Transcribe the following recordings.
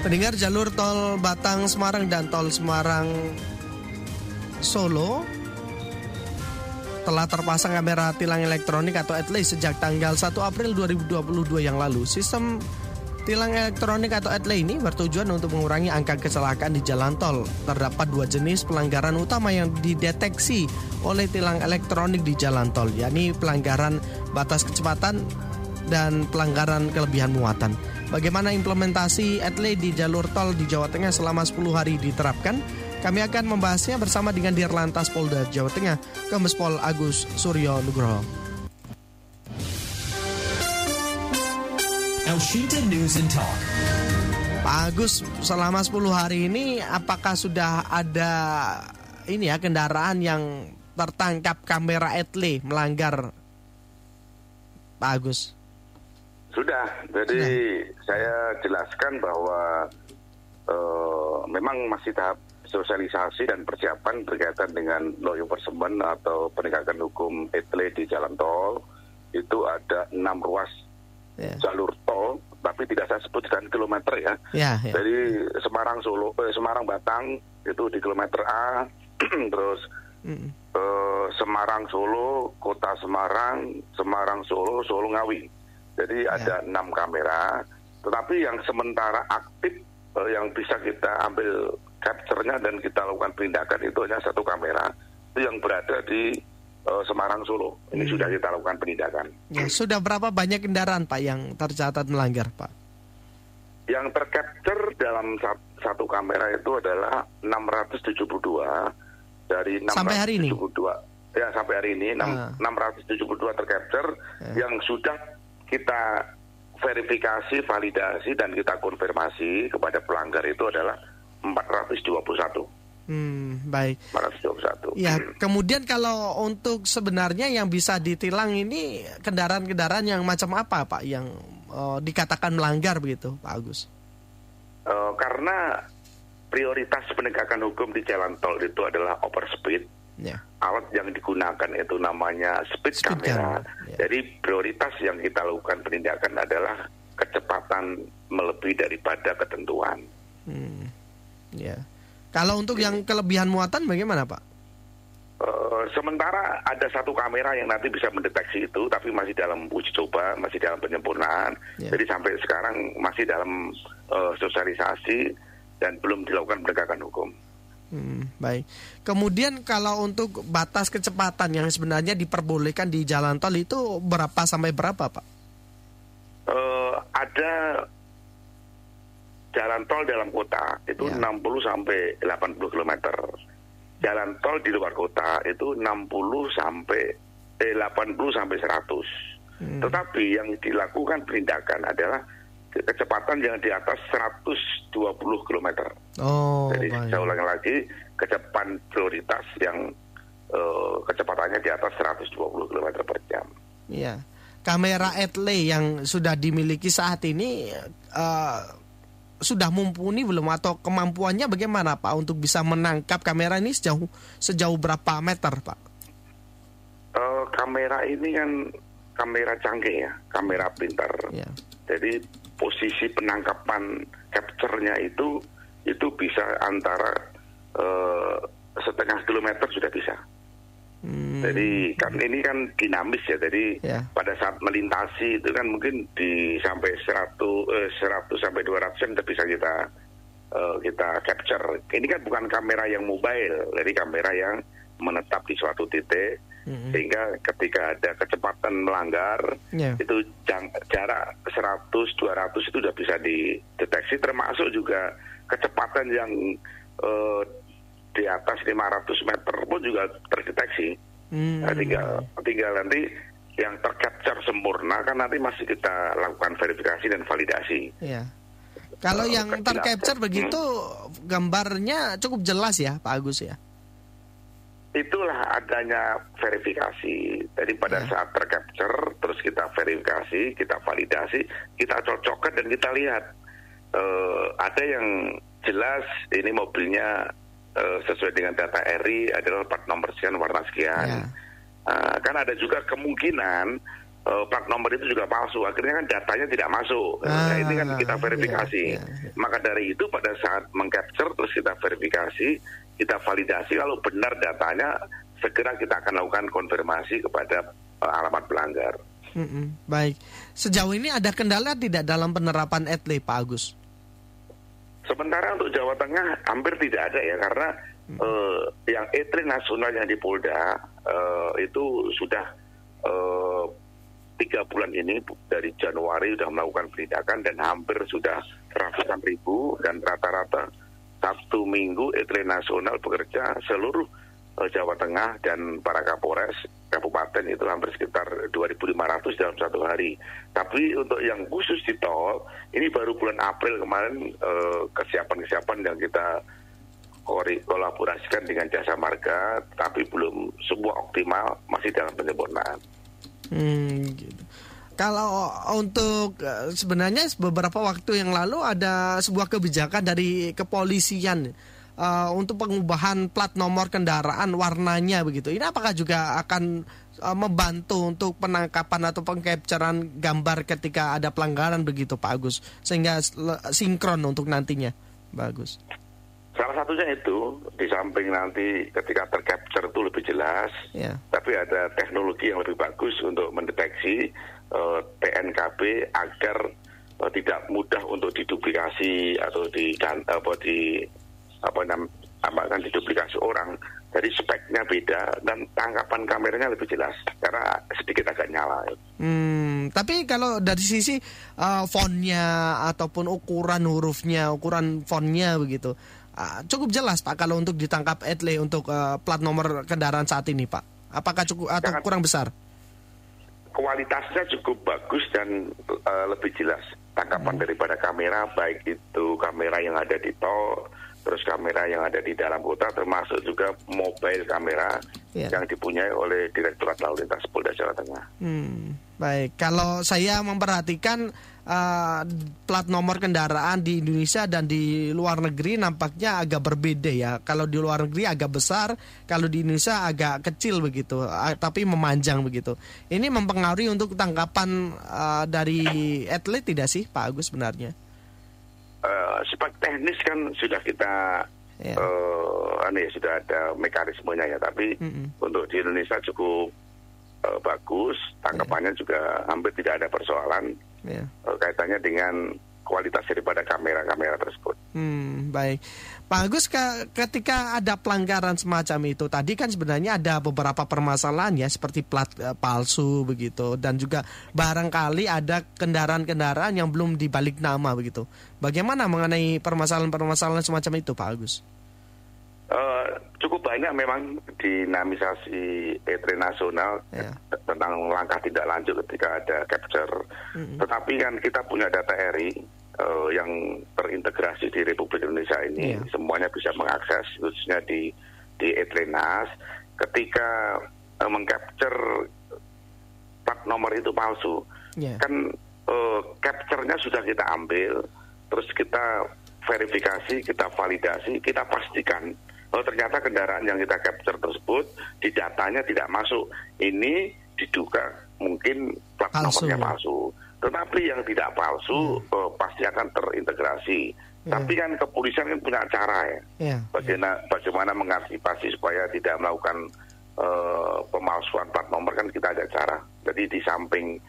Pendengar jalur tol Batang Semarang dan tol Semarang Solo telah terpasang kamera tilang elektronik atau ATLE sejak tanggal 1 April 2022 yang lalu. Sistem tilang elektronik atau ATLE ini bertujuan untuk mengurangi angka kecelakaan di jalan tol. Terdapat dua jenis pelanggaran utama yang dideteksi oleh tilang elektronik di jalan tol, yakni pelanggaran batas kecepatan dan pelanggaran kelebihan muatan. Bagaimana implementasi ATLE di jalur tol di Jawa Tengah selama 10 hari diterapkan? Kami akan membahasnya bersama dengan Dirlantas Polda Jawa Tengah, Kombes Pol Agus Suryo Nugroho. News and Talk. Pak Agus, selama 10 hari ini apakah sudah ada ini ya kendaraan yang tertangkap kamera etle melanggar Pak Agus? Sudah, jadi Sudah. saya jelaskan bahwa uh, memang masih tahap sosialisasi dan persiapan berkaitan dengan law enforcement atau penegakan hukum etle di jalan tol itu ada enam ruas yeah. jalur tol, tapi tidak saya sebutkan kilometer ya. Yeah, yeah. Jadi Semarang Solo, eh, Semarang Batang itu di kilometer A, terus mm. eh, Semarang Solo, Kota Semarang, Semarang Solo, Solo Ngawi jadi ya. ada enam kamera, tetapi yang sementara aktif uh, yang bisa kita ambil capture-nya dan kita lakukan penindakan itu hanya satu kamera itu yang berada di uh, Semarang Solo. Ini hmm. sudah kita lakukan penindakan. Ya, sudah berapa banyak kendaraan Pak yang tercatat melanggar Pak? Yang tercapture dalam satu kamera itu adalah 672 dari 672 sampai hari ini. Ya sampai hari ini ah. 672 tercapture ya. yang sudah kita verifikasi, validasi dan kita konfirmasi kepada pelanggar itu adalah 421. Hmm, baik. 421. Ya, kemudian kalau untuk sebenarnya yang bisa ditilang ini kendaraan-kendaraan yang macam apa, Pak, yang uh, dikatakan melanggar begitu, Pak Agus? Uh, karena prioritas penegakan hukum di jalan tol itu adalah over Ya. Alat yang digunakan itu namanya speed, speed camera. Ya. Jadi prioritas yang kita lakukan penindakan adalah kecepatan melebihi daripada ketentuan. Hmm. Ya. Kalau untuk yang kelebihan muatan bagaimana Pak? Uh, sementara ada satu kamera yang nanti bisa mendeteksi itu, tapi masih dalam uji coba, masih dalam penyempurnaan. Ya. Jadi sampai sekarang masih dalam uh, sosialisasi dan belum dilakukan penegakan hukum. Hmm, baik. Kemudian kalau untuk batas kecepatan yang sebenarnya diperbolehkan di jalan tol itu berapa sampai berapa, Pak? Uh, ada jalan tol dalam kota itu ya. 60 sampai 80 km. Jalan tol di luar kota itu 60 sampai eh, 80 sampai 100. Hmm. Tetapi yang dilakukan penindakan adalah kecepatan yang di atas 120 km. Oh, Jadi baik. saya ulangi lagi, kecepatan prioritas yang uh, kecepatannya di atas 120 km per jam. Iya. Kamera Etle yang sudah dimiliki saat ini uh, sudah mumpuni belum atau kemampuannya bagaimana Pak untuk bisa menangkap kamera ini sejauh sejauh berapa meter Pak? Uh, kamera ini kan kamera canggih ya, kamera pintar. Ya. Jadi posisi penangkapan capture-nya itu itu bisa antara uh, setengah kilometer sudah bisa. Hmm. Jadi kan ini kan dinamis ya. Jadi yeah. pada saat melintasi itu kan mungkin di sampai 100 eh, 100 sampai 200 jam bisa kita uh, kita capture. Ini kan bukan kamera yang mobile, jadi kamera yang menetap di suatu titik hmm Sehingga ketika ada kecepatan melanggar yeah. itu jarak 100 200 itu sudah bisa dideteksi termasuk juga kecepatan yang uh, di atas 500 meter pun juga terdeteksi. Mm-hmm. Nah, tinggal tinggal nanti yang tercapture sempurna kan nanti masih kita lakukan verifikasi dan validasi. Yeah. Kalau uh, yang tercapture begitu hmm? gambarnya cukup jelas ya Pak Agus ya? Itulah adanya verifikasi. Jadi pada yeah. saat tercapture, terus kita verifikasi, kita validasi, kita cocokkan dan kita lihat uh, ada yang jelas ini mobilnya uh, sesuai dengan data RI adalah plat nomor sekian warna sekian. Ya. Uh, kan ada juga kemungkinan uh, plat nomor itu juga palsu. Akhirnya kan datanya tidak masuk. Ah, nah, ini kan kita iya, verifikasi. Iya, iya. Maka dari itu pada saat mengcapture terus kita verifikasi, kita validasi kalau benar datanya segera kita akan lakukan konfirmasi kepada uh, alamat pelanggar. Mm -mm, baik. Sejauh ini ada kendala tidak dalam penerapan etle Pak Agus? Sementara untuk Jawa Tengah hampir tidak ada ya karena hmm. uh, yang etle nasional yang di Polda uh, itu sudah uh, tiga bulan ini dari Januari sudah melakukan penindakan dan hampir sudah ratusan ribu dan rata-rata satu minggu etle nasional bekerja seluruh uh, Jawa Tengah dan para Kapolres kabupaten itu hampir sekitar 2.500 dalam satu hari. Tapi untuk yang khusus di tol, ini baru bulan April kemarin eh, kesiapan-kesiapan yang kita kolaborasikan dengan jasa marga, tapi belum semua optimal, masih dalam penyempurnaan. Hmm, gitu. Kalau untuk eh, sebenarnya beberapa waktu yang lalu ada sebuah kebijakan dari kepolisian uh, untuk pengubahan plat nomor kendaraan warnanya begitu. Ini apakah juga akan uh, membantu untuk penangkapan atau pengcapturean gambar ketika ada pelanggaran begitu Pak Agus sehingga sinkron untuk nantinya bagus. Salah satunya itu di samping nanti ketika tercapture itu lebih jelas, ya. tapi ada teknologi yang lebih bagus untuk mendeteksi TNKB agar uh, tidak mudah untuk diduplikasi atau di apa di apa namanya kan diduplikasi orang jadi speknya beda dan tangkapan kameranya lebih jelas karena sedikit agak nyala. Hmm, tapi kalau dari sisi uh, fontnya ataupun ukuran hurufnya, ukuran fontnya begitu, uh, cukup jelas pak kalau untuk ditangkap etle untuk uh, plat nomor kendaraan saat ini pak. Apakah cukup atau Jangan, kurang besar? Kualitasnya cukup bagus dan uh, lebih jelas tangkapan hmm. daripada kamera baik itu kamera yang ada di tol terus kamera yang ada di dalam kota termasuk juga mobile kamera yeah. yang dipunyai oleh Direktorat Lalu Lintas Polda Jawa Tengah. Hmm, baik, kalau saya memperhatikan uh, plat nomor kendaraan di Indonesia dan di luar negeri nampaknya agak berbeda ya. Kalau di luar negeri agak besar, kalau di Indonesia agak kecil begitu, uh, tapi memanjang begitu. Ini mempengaruhi untuk tangkapan uh, dari atlet tidak sih, Pak Agus sebenarnya? uh, sifat teknis kan sudah kita yeah. Ya. uh, aneh sudah ada mekanismenya ya tapi mm -hmm. untuk di Indonesia cukup uh, bagus tangkapannya yeah. juga hampir tidak ada persoalan yeah. uh, kaitannya dengan kualitas daripada kamera-kamera tersebut. Hmm, baik. Pak Agus, ke, ketika ada pelanggaran semacam itu, tadi kan sebenarnya ada beberapa permasalahan ya, seperti plat uh, palsu begitu, dan juga barangkali ada kendaraan-kendaraan yang belum dibalik nama begitu. Bagaimana mengenai permasalahan-permasalahan semacam itu, Pak Agus? Uh, cukup banyak memang dinamisasi etre nasional yeah. tentang langkah tidak lanjut ketika ada capture. Mm -hmm. Tetapi kan kita punya data RI uh, yang terintegrasi di Republik Indonesia ini yeah. semuanya bisa mengakses khususnya di di Etrenas ketika uh, mengcapture plat nomor itu palsu yeah. kan uh, capture-nya sudah kita ambil terus kita verifikasi kita validasi kita pastikan oh ternyata kendaraan yang kita capture tersebut di datanya tidak masuk ini diduga mungkin plat nomornya palsu tetapi yang tidak palsu hmm. uh, pasti akan terintegrasi. Yeah. Tapi kan kepolisian kan punya cara ya. Yeah. Bagaimana, yeah. bagaimana mengantisipasi supaya tidak melakukan uh, pemalsuan plat nomor kan kita ada cara. Jadi di samping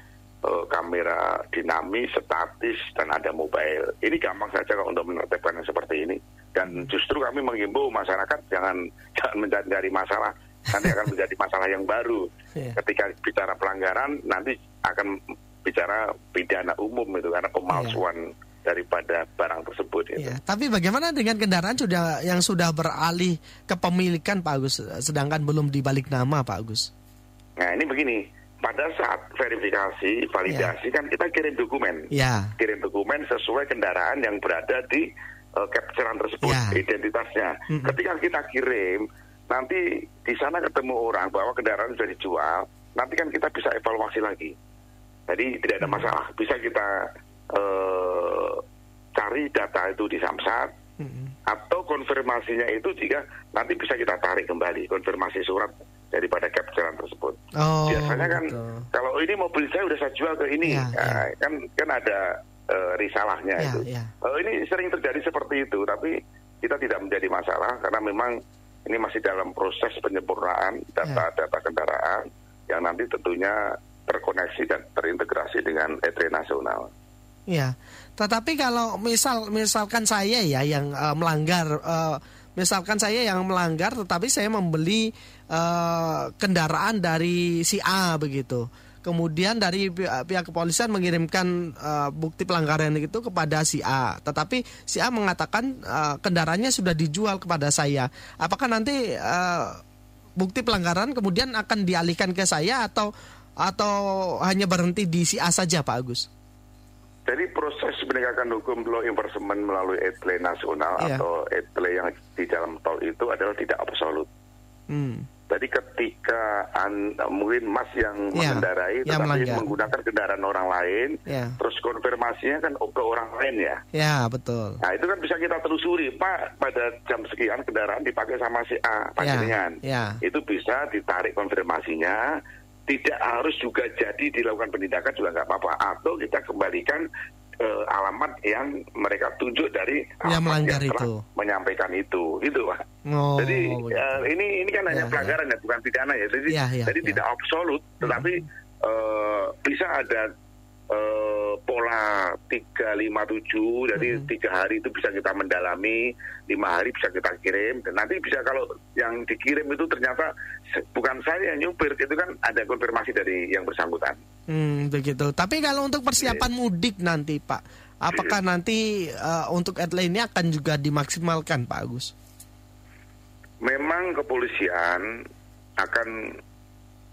uh, kamera dinamis, statis dan ada mobile. Ini gampang saja kalau untuk menertibkan yang seperti ini. Dan justru kami menghimbau masyarakat jangan jangan mencari masalah. Nanti akan menjadi masalah yang baru. Yeah. Ketika bicara pelanggaran nanti akan bicara pidana umum itu karena pemalsuan yeah daripada barang tersebut itu. Ya, tapi bagaimana dengan kendaraan sudah yang sudah beralih kepemilikan Pak Agus sedangkan belum dibalik nama Pak Agus? Nah, ini begini, pada saat verifikasi, validasi ya. kan kita kirim dokumen. Ya. Kirim dokumen sesuai kendaraan yang berada di uh, capturean tersebut, ya. identitasnya. Mm -hmm. Ketika kita kirim, nanti di sana ketemu orang bahwa kendaraan sudah dijual, nanti kan kita bisa evaluasi lagi. Jadi tidak ada masalah. Bisa kita uh, cari data itu di Samsat hmm. atau konfirmasinya itu jika nanti bisa kita tarik kembali konfirmasi surat daripada capturean tersebut. Oh, Biasanya kan betul. kalau ini mobil saya udah saya jual ke ini, ya, nah, ya. kan kan ada uh, risalahnya ya, itu. Ya. Uh, ini sering terjadi seperti itu, tapi kita tidak menjadi masalah karena memang ini masih dalam proses penyempurnaan data-data ya. kendaraan yang nanti tentunya terkoneksi dan terintegrasi dengan etre nasional. Ya, tetapi kalau misal misalkan saya ya yang uh, melanggar uh, misalkan saya yang melanggar tetapi saya membeli uh, kendaraan dari si A begitu kemudian dari pihak, pihak kepolisian mengirimkan uh, bukti pelanggaran itu kepada si A tetapi si A mengatakan uh, kendaraannya sudah dijual kepada saya apakah nanti uh, bukti pelanggaran kemudian akan dialihkan ke saya atau atau hanya berhenti di si A saja Pak Agus jadi proses penegakan hukum law enforcement melalui etle nasional yeah. atau etle yang di dalam tol itu adalah tidak absolut. Hmm. Jadi ketika an, mungkin Mas yang yeah. mengendarai yang tetapi melanggar. menggunakan kendaraan orang lain, yeah. terus konfirmasinya kan ke orang lain ya. Ya betul. Nah itu kan bisa kita telusuri, Pak pada jam sekian kendaraan dipakai sama si A, yeah. Yeah. Itu bisa ditarik konfirmasinya, tidak harus juga jadi dilakukan penindakan juga nggak apa-apa atau kita kembalikan uh, alamat yang mereka tunjuk dari yang melanggar yang itu menyampaikan itu itu pak oh, jadi uh, ini ini kan hanya ya, ya. pelanggaran ya. ya bukan pidana ya jadi ya, ya, jadi ya. tidak absolut tetapi hmm. uh, bisa ada uh, pola 357 jadi hmm. tiga hari itu bisa kita mendalami lima hari bisa kita kirim dan nanti bisa kalau yang dikirim itu ternyata bukan saya yang nyupir itu kan ada konfirmasi dari yang bersangkutan hmm, begitu tapi kalau untuk persiapan mudik nanti pak apakah nanti uh, untuk headline ini akan juga dimaksimalkan pak Agus memang kepolisian akan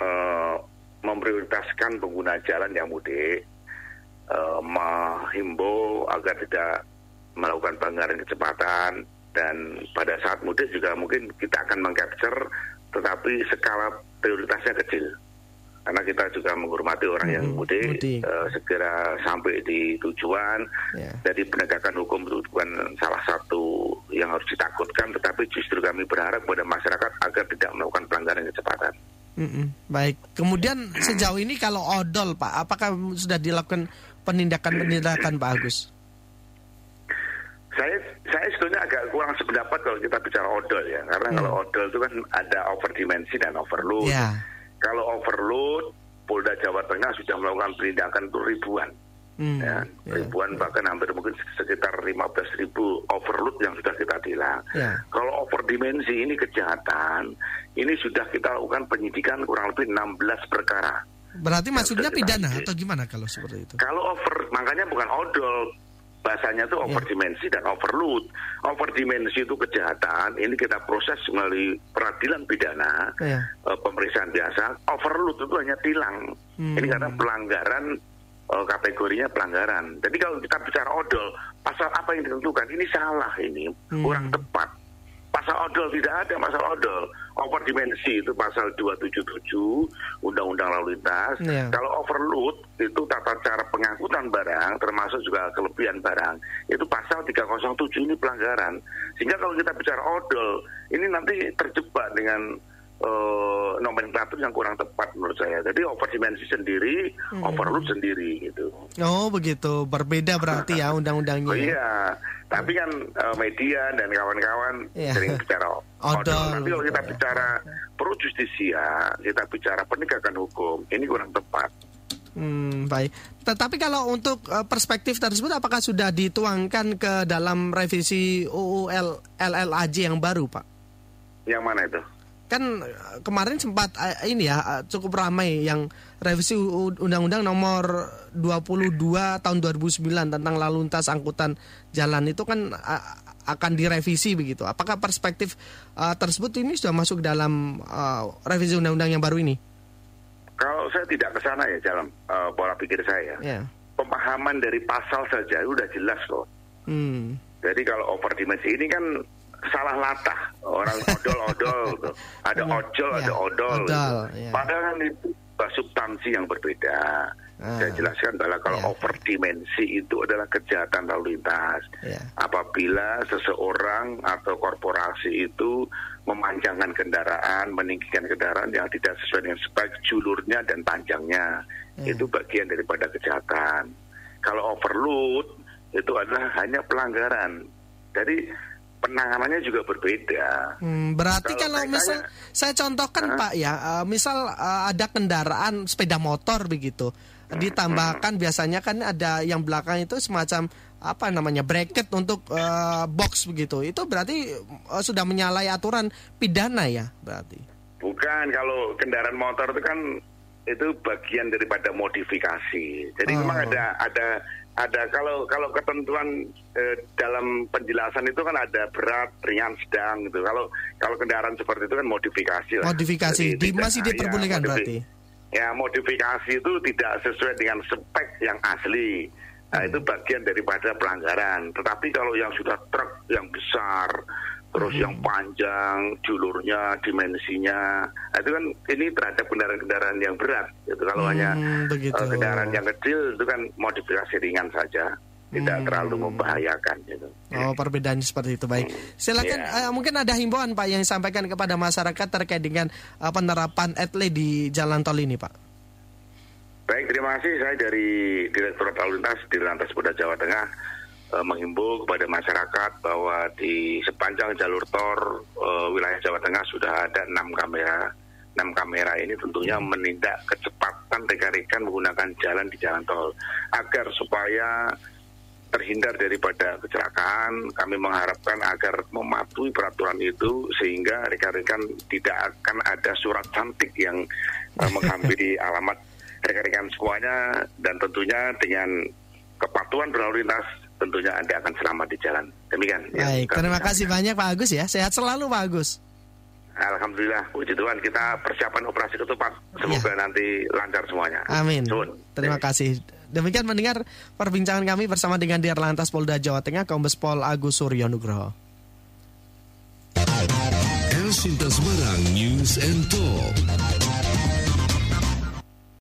uh, memprioritaskan pengguna jalan yang mudik uh, menghimbau agar tidak melakukan pelanggaran kecepatan dan pada saat mudik juga mungkin kita akan mengcapture tetapi skala prioritasnya kecil karena kita juga menghormati orang yang mudik, mudik. Uh, segera sampai di tujuan yeah. jadi penegakan hukum itu bukan salah satu yang harus ditakutkan tetapi justru kami berharap kepada masyarakat agar tidak melakukan pelanggaran kecepatan. Mm -mm. Baik. Kemudian sejauh ini kalau odol Pak, apakah sudah dilakukan penindakan-penindakan Pak Agus? Saya saya sebetulnya agak kurang sependapat kalau kita bicara odol ya, karena hmm. kalau odol itu kan ada overdimensi dan overload. Yeah. Kalau overload, Polda Jawa Tengah sudah melakukan penindakan itu ribuan. Hmm, ya, yeah. ribuan bahkan hampir mungkin sekitar 15 ribu overload yang sudah kita tilang. Yeah. Kalau overdimensi ini kejahatan, ini sudah kita lakukan penyidikan kurang lebih 16 perkara. Berarti maksudnya pidana atau gimana kalau seperti itu? Kalau over, makanya bukan odol, bahasanya itu over yeah. dimensi dan overload. Over dimensi itu kejahatan. Ini kita proses melalui peradilan pidana, yeah. Iya. uh, pemeriksaan biasa. Overload itu hanya tilang. Hmm. Ini karena pelanggaran uh, kategorinya pelanggaran. Jadi kalau kita bicara odol, pasal apa yang ditentukan ini salah ini, hmm. kurang tepat pasal odol tidak ada pasal odol over dimensi itu pasal 277 undang-undang lalu lintas yeah. kalau overload itu tata cara pengangkutan barang termasuk juga kelebihan barang itu pasal 307 ini pelanggaran sehingga kalau kita bicara odol ini nanti terjebak dengan uh, nomenklatur yang kurang tepat menurut saya. Jadi overdimensi sendiri, hmm. overload sendiri gitu. Oh begitu, berbeda berarti ya undang-undangnya. Oh iya, tapi kan uh, media dan kawan-kawan yeah. sering bicara odol. Tapi kalau kita bicara pro justisia, kita bicara penegakan hukum, ini kurang tepat. Hmm, baik. Tetapi kalau untuk uh, perspektif tersebut apakah sudah dituangkan ke dalam revisi UU LLAJ yang baru, Pak? Yang mana itu? Kan eh, kemarin sempat uh, ini ya uh, cukup ramai yang revisi Undang-Undang Nomor 22 tahun 2009 tentang lalu lintas angkutan jalan itu kan akan direvisi begitu. Apakah perspektif uh, tersebut ini sudah masuk dalam uh, revisi undang-undang yang baru ini? Kalau saya tidak ke sana ya dalam uh, pola pikir saya. Yeah. Pemahaman dari pasal saja sudah jelas kok. Hmm. Jadi kalau overdimensi ini kan salah latah orang odol odol ada iya. ojol ya, ada odol, odol gitu. ya. padahal kan itu substansi yang berbeda. Ah. Saya jelaskan adalah kalau yeah. over dimensi itu adalah kejahatan lalu lintas. Yeah. Apabila seseorang atau korporasi itu memanjangkan kendaraan, meninggikan kendaraan yang tidak sesuai dengan spek julurnya dan panjangnya, yeah. itu bagian daripada kejahatan. Kalau overload itu adalah hanya pelanggaran. Jadi penanganannya juga berbeda. Hmm, berarti kalau, kalau misal saya contohkan huh? Pak ya, uh, misal uh, ada kendaraan sepeda motor begitu ditambahkan biasanya kan ada yang belakang itu semacam apa namanya bracket untuk uh, box begitu itu berarti uh, sudah menyalahi aturan pidana ya berarti bukan kalau kendaraan motor itu kan itu bagian daripada modifikasi jadi oh. memang ada ada ada kalau kalau ketentuan eh, dalam penjelasan itu kan ada berat, ringan, sedang gitu. Kalau kalau kendaraan seperti itu kan modifikasi lah. Modifikasi, Di, masih diperbolehkan ya, berarti ya modifikasi itu tidak sesuai dengan spek yang asli. Nah, itu bagian daripada pelanggaran. Tetapi kalau yang sudah truk yang besar, terus hmm. yang panjang, julurnya, dimensinya, nah, itu kan ini terhadap kendaraan-kendaraan yang berat. Gitu. Kalau hmm, hanya uh, kendaraan yang kecil itu kan modifikasi ringan saja tidak hmm. terlalu membahayakan gitu. Oh, perbedaan seperti itu baik. Hmm. Silakan yeah. uh, mungkin ada himbauan Pak yang disampaikan kepada masyarakat terkait dengan uh, penerapan etle di jalan tol ini, Pak. Baik, terima kasih. Saya dari Direktur Lalu Lintas di Lantas Polda Jawa Tengah uh, menghimbau kepada masyarakat bahwa di sepanjang jalur tol uh, wilayah Jawa Tengah sudah ada enam kamera. Enam kamera ini tentunya menindak kecepatan rekan-rekan menggunakan jalan di jalan tol agar supaya terhindar daripada kecelakaan, kami mengharapkan agar mematuhi peraturan itu sehingga rekan-rekan tidak akan ada surat cantik yang uh, menghampiri alamat rekan-rekan semuanya dan tentunya dengan kepatuhan berlalu lintas tentunya Anda akan selamat di jalan. Demikian. Baik, terima kasih banyak Pak Agus ya. Sehat selalu Pak Agus. Alhamdulillah, puji Tuhan kita persiapan operasi ketupat. Semoga ya. nanti lancar semuanya. Amin. Terima kasih. Demikian mendengar perbincangan kami bersama dengan Dirlantas Polda Jawa Tengah Kombes Pol Agus Suryo Nugroho. Semarang News and Talk.